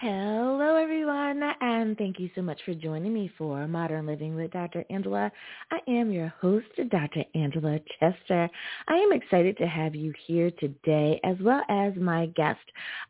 Hello, everyone, and thank you so much for joining me for Modern Living with Dr. Angela. I am your host, Dr. Angela Chester. I am excited to have you here today, as well as my guest.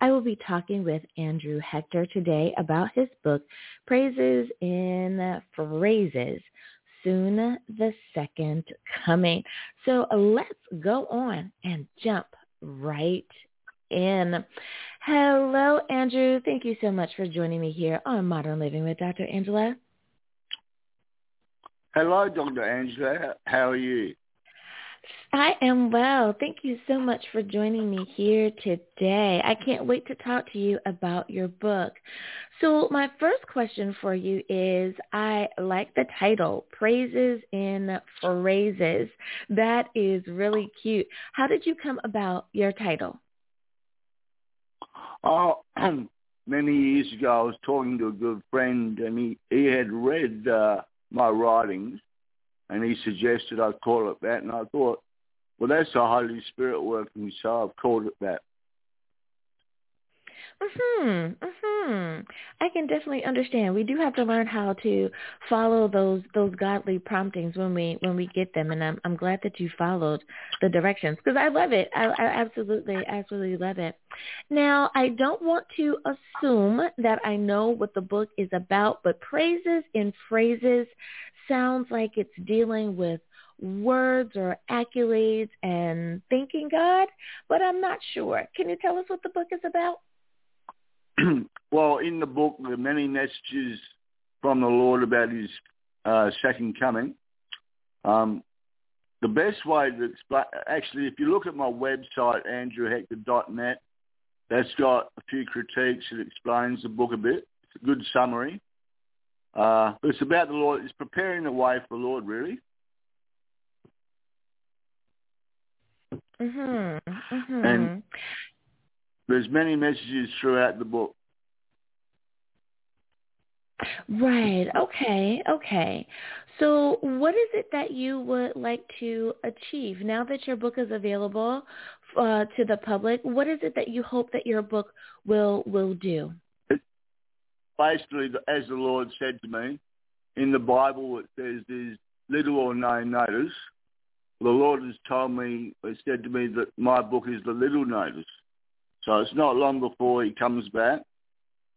I will be talking with Andrew Hector today about his book, Praises in Phrases soon the second coming. So let's go on and jump right in. Hello, Andrew. Thank you so much for joining me here on Modern Living with Dr. Angela. Hello, Dr. Angela. How are you? I am well. Thank you so much for joining me here today. I can't wait to talk to you about your book. So my first question for you is, I like the title, Praises in Phrases. That is really cute. How did you come about your title? Oh, many years ago, I was talking to a good friend, and he, he had read uh, my writings, and he suggested I call it that, and I thought, well, that's the Holy Spirit working, so I've called it that. Mhm. Mhm. I can definitely understand. We do have to learn how to follow those those godly promptings when we when we get them, and I'm I'm glad that you followed the directions because I love it. I, I absolutely absolutely love it. Now, I don't want to assume that I know what the book is about, but praises in phrases sounds like it's dealing with words or accolades and thanking God, but I'm not sure. Can you tell us what the book is about? well, in the book, there are many messages from the Lord about his uh, second coming. Um, the best way to explain, actually, if you look at my website, andrewhector.net, that's got a few critiques that explains the book a bit. It's a good summary. Uh, it's about the Lord. It's preparing the way for the Lord, really. Mhm. Mhm. And there's many messages throughout the book. Right. Okay. Okay. So what is it that you would like to achieve now that your book is available uh, to the public? What is it that you hope that your book will will do? basically, as the Lord said to me, in the Bible it says there's little or no notice. The Lord has told me, has said to me that my book is the little notice. So it's not long before he comes back.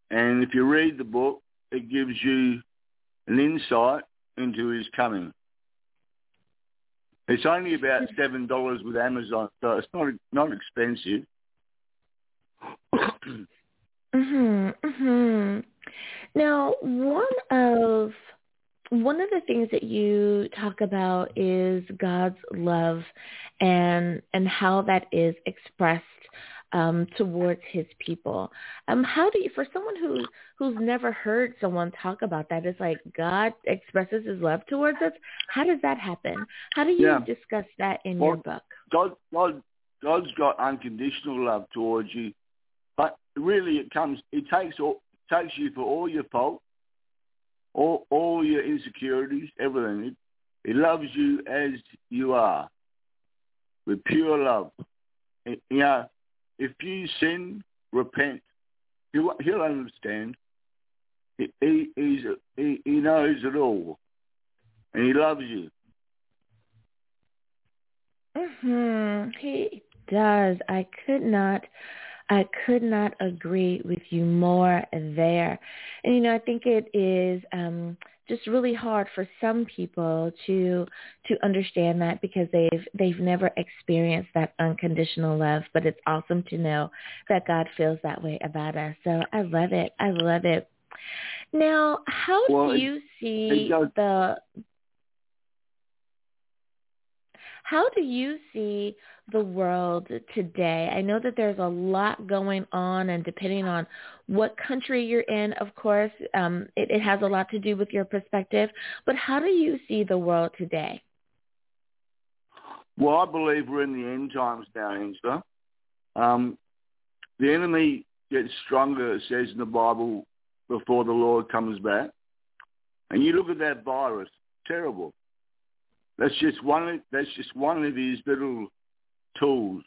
And if you read the book, it gives you an insight into his coming. It's only about seven dollars with Amazon, so it's not not expensive. mhm. Mhm. Now, one of one of the things that you talk about is God's love and and how that is expressed um, towards his people. Um, how do you, for someone who who's never heard someone talk about that, it's like God expresses his love towards us. How does that happen? How do you Yeah. discuss that in Well, your book? God, God, God's got unconditional love towards you, but really it comes, it takes all, takes you for all your faults, all, all your insecurities, everything. It, it loves you as you are, with pure love. It- you know, if you sin, repent. He'll, he'll understand. He, he, he, he knows it all, and he loves you. hmm He does. I could not I could not agree with you more there. And you know, I think it is um just really hard for some people to to understand that because they've they've never experienced that unconditional love, but it's awesome to know that God feels that way about us. So I love it. I love it. Now, how Well, do you see does- the how do you see the world today? I know that there's a lot going on, and depending on what country you're in, of course, um, it, it has a lot to do with your perspective. But how do you see the world today? Well, I believe we're in the end times now, Angela. Um, the enemy gets stronger, it says in the Bible, before the Lord comes back. And you look at that virus, terrible. That's just one. Of, that's just one of his little tools.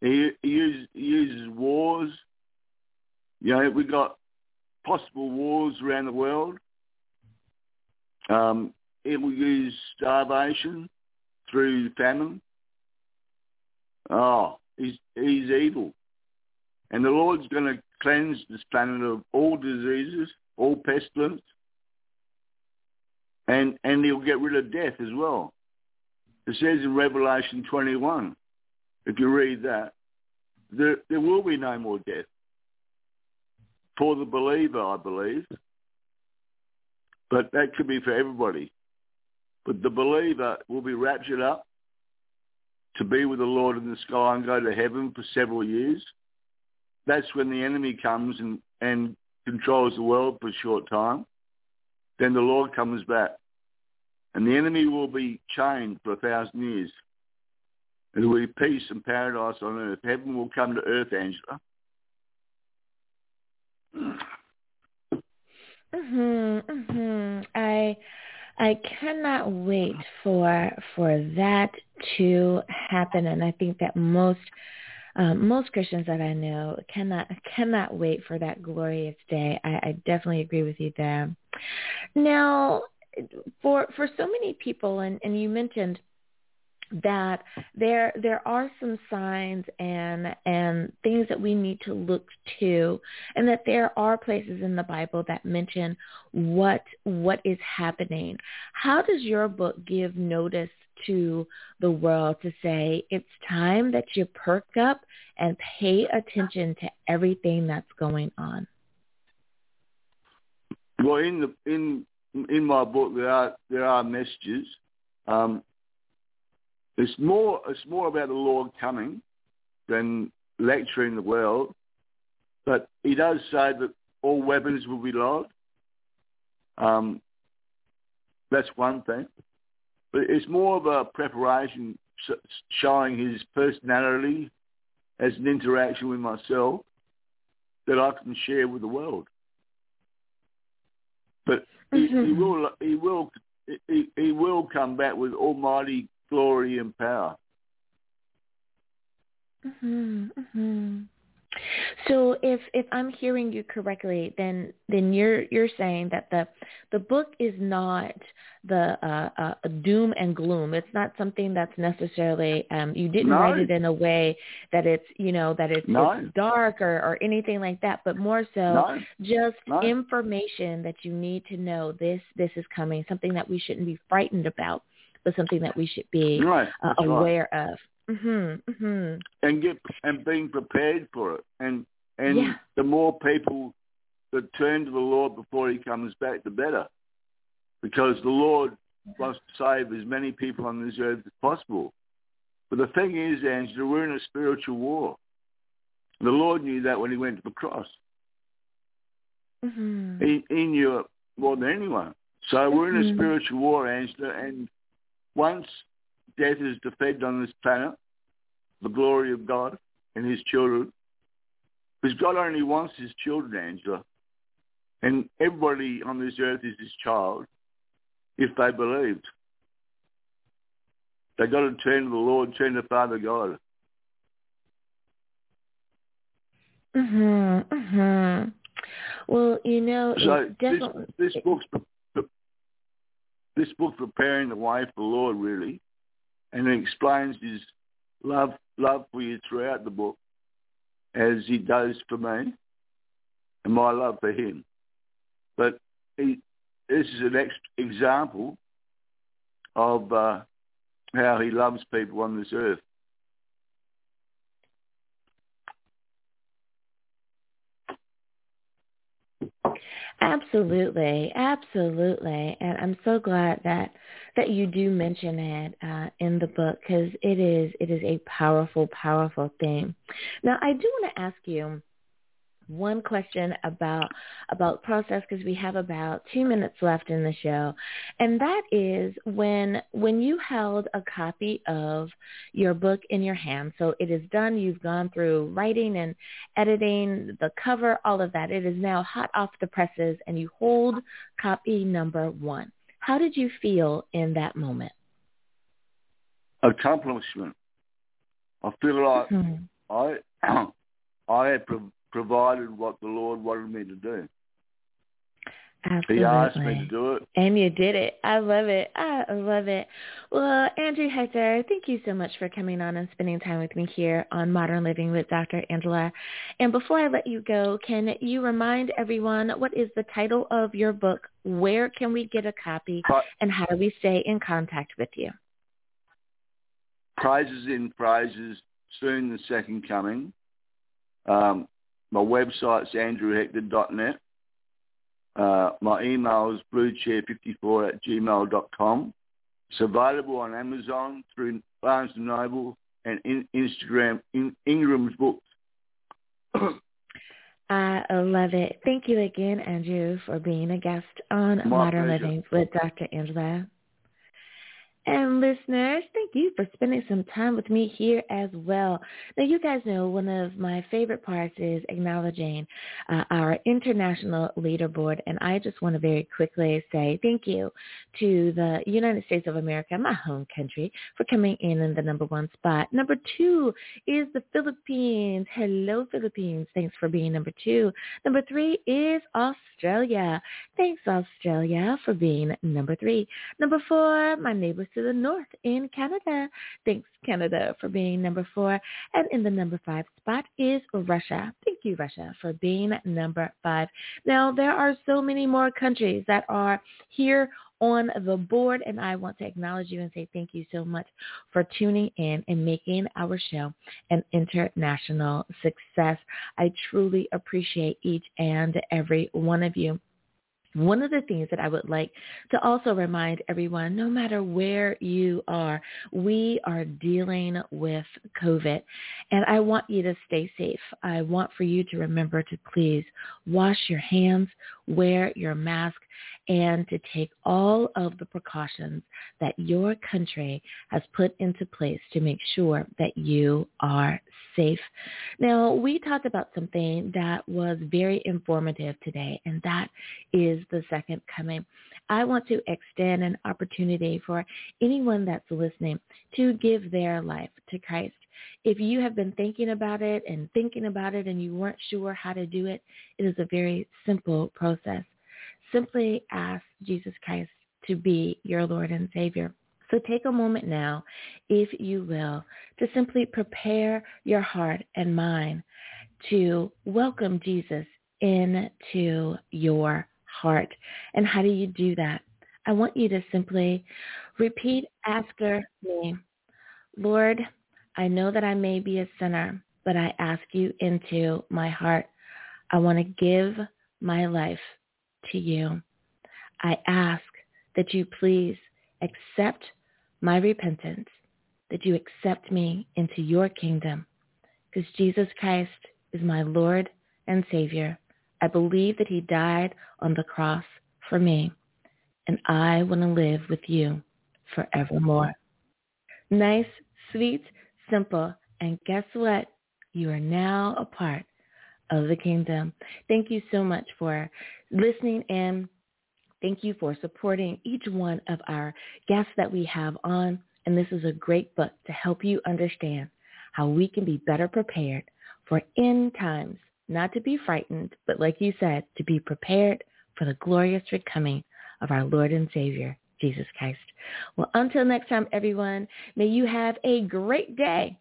He, he, uses, he uses wars. You know, we got possible wars around the world. Um, it will use starvation through famine. Oh, he's, he's evil. And the Lord's going to cleanse this planet of all diseases, all pestilence, and, and he'll get rid of death as well. It says in Revelation 21, if you read that, there, there will be no more death for the believer, I believe. But that could be for everybody. But the believer will be raptured up to be with the Lord in the sky and go to heaven for several years. That's when the enemy comes and, and controls the world for a short time. Then the Lord comes back. And the enemy will be chained for a thousand years. There will be peace and paradise on earth. Heaven will come to earth, Angela. Mhm, mhm. I I cannot wait for for that to happen, and I think that most um, most Christians that I know cannot cannot wait for that glorious day. I, I definitely agree with you there. Now, for for so many people, and, and you mentioned that there there are some signs and and things that we need to look to and that there are places in the Bible that mention what what is happening. How does your book give notice to the world to say it's time that you perk up and pay attention to everything that's going on? Well, in the in in my book there are there are messages. Um, it's more it's more about the Lord coming than lecturing the world. But he does say that all weapons will be lowered. Um, that's one thing. But it's more of a preparation showing his personality as an interaction with myself that I can share with the world. But mm-hmm. he, he, will he will he, he will come back with almighty glory and power. Mhm. Mhm. So if if I'm hearing you correctly, then then you're you're saying that the the book is not the uh, uh, doom and gloom. It's not something that's necessarily um, you didn't no. write it in a way that it's you know that it's, no. it's dark or or anything like that, but more so no. just information that you need to know. This this is coming. Something that we shouldn't be frightened about but something that we should be uh, aware of. Mhm. Mhm. And get and being prepared for it. And and yeah. the more people that turn to the Lord before He comes back, the better, because the Lord wants to save as many people on this earth as possible. But the thing is, Angela, we're in a spiritual war. The Lord knew that when He went to the cross. Mm-hmm. He, he knew it more than anyone. So we're in a mm-hmm. spiritual war, Angela, and once death is defeated on this planet, the glory of God and his children, because God only wants his children, Angela. And everybody on this earth is his child if they believed. They got to turn to the Lord, turn to Father God. Mhm. Mhm. Well, you know, so definitely... this, this book's this book preparing the way for the Lord really, and it explains his love love for you throughout the book, as he does for me, and my love for him. But he, this is an ex- example of uh, how he loves people on this earth. Absolutely, absolutely, and I'm so glad that that you do mention it uh, in the book because it is it is a powerful, powerful thing. Now, I do want to ask you one question about about process because we have about two minutes left in the show. And that is when when you held a copy of your book in your hand so it is done you've gone through writing and editing the cover all of that. It is now hot off the presses and you hold copy number one. How did you feel in that moment? Accomplishment. I feel like mm-hmm. i i had provided what the Lord wanted me to do. Absolutely. He asked me to do it. And you did it. I love it. I love it. Well, Andrew Hector, thank you so much for coming on and spending time with me here on Modern Living with Dr. Angela. And before I let you go, can you remind everyone what is the title of your book? Where can we get a copy? And how do we stay in contact with you? Praises in Phrases, soon the second coming. Um, my website's andrewhector.net. Uh, my email is bluechair54 at gmail.com. It's available on Amazon through Barnes & Noble and in Instagram, in Ingram's Books. I love it. Thank you again, Andrew, for being a guest on My Modern pleasure. Living with Dr. Angela. And listeners, thank you for spending some time with me here as well. Now, you guys know one of my favorite parts is acknowledging uh, our international leaderboard. And I just want to very quickly say thank you to the United States of America, my home country, for coming in in the number one spot. Number two is the Philippines. Hello, Philippines. Thanks for being number two. Number three is Australia. Thanks, Australia, for being number three. Number four, my neighbors to the north in Canada. Thanks, Canada, for being number four. And in the number five spot is Russia. Thank you, Russia, for being number five. Now, there are so many more countries that are here on the board, and I want to acknowledge you and say thank you so much for tuning in and making our show an international success. I truly appreciate each and every one of you. One of the things that I would like to also remind everyone, no matter where you are, we are dealing with COVID. And I want you to stay safe. I want for you to remember to please wash your hands, wear your mask, and to take all of the precautions that your country has put into place to make sure that you are safe. Now, we talked about something that was very informative today, and that is the second coming. I want to extend an opportunity for anyone that's listening to give their life to Christ. If you have been thinking about it and thinking about it and you weren't sure how to do it, it is a very simple process simply ask Jesus Christ to be your Lord and Savior. So take a moment now, if you will, to simply prepare your heart and mind to welcome Jesus into your heart. And how do you do that? I want you to simply repeat after me. Lord, I know that I may be a sinner, but I ask you into my heart. I want to give my life to you. I ask that you please accept my repentance, that you accept me into your kingdom, because Jesus Christ is my Lord and Savior. I believe that he died on the cross for me, and I want to live with you forevermore. Nice, sweet, simple, and guess what? You are now a part of the kingdom. Thank you so much for listening and Thank you for supporting each one of our guests that we have on. And this is a great book to help you understand how we can be better prepared for end times, not to be frightened, but like you said, to be prepared for the glorious recoming of our Lord and Savior, Jesus Christ. Well, until next time, everyone, may you have a great day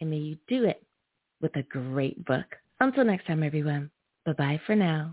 and may you do it with a great book. Until next time, everyone. Bye-bye for now.